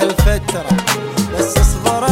هالفترة بس اصبر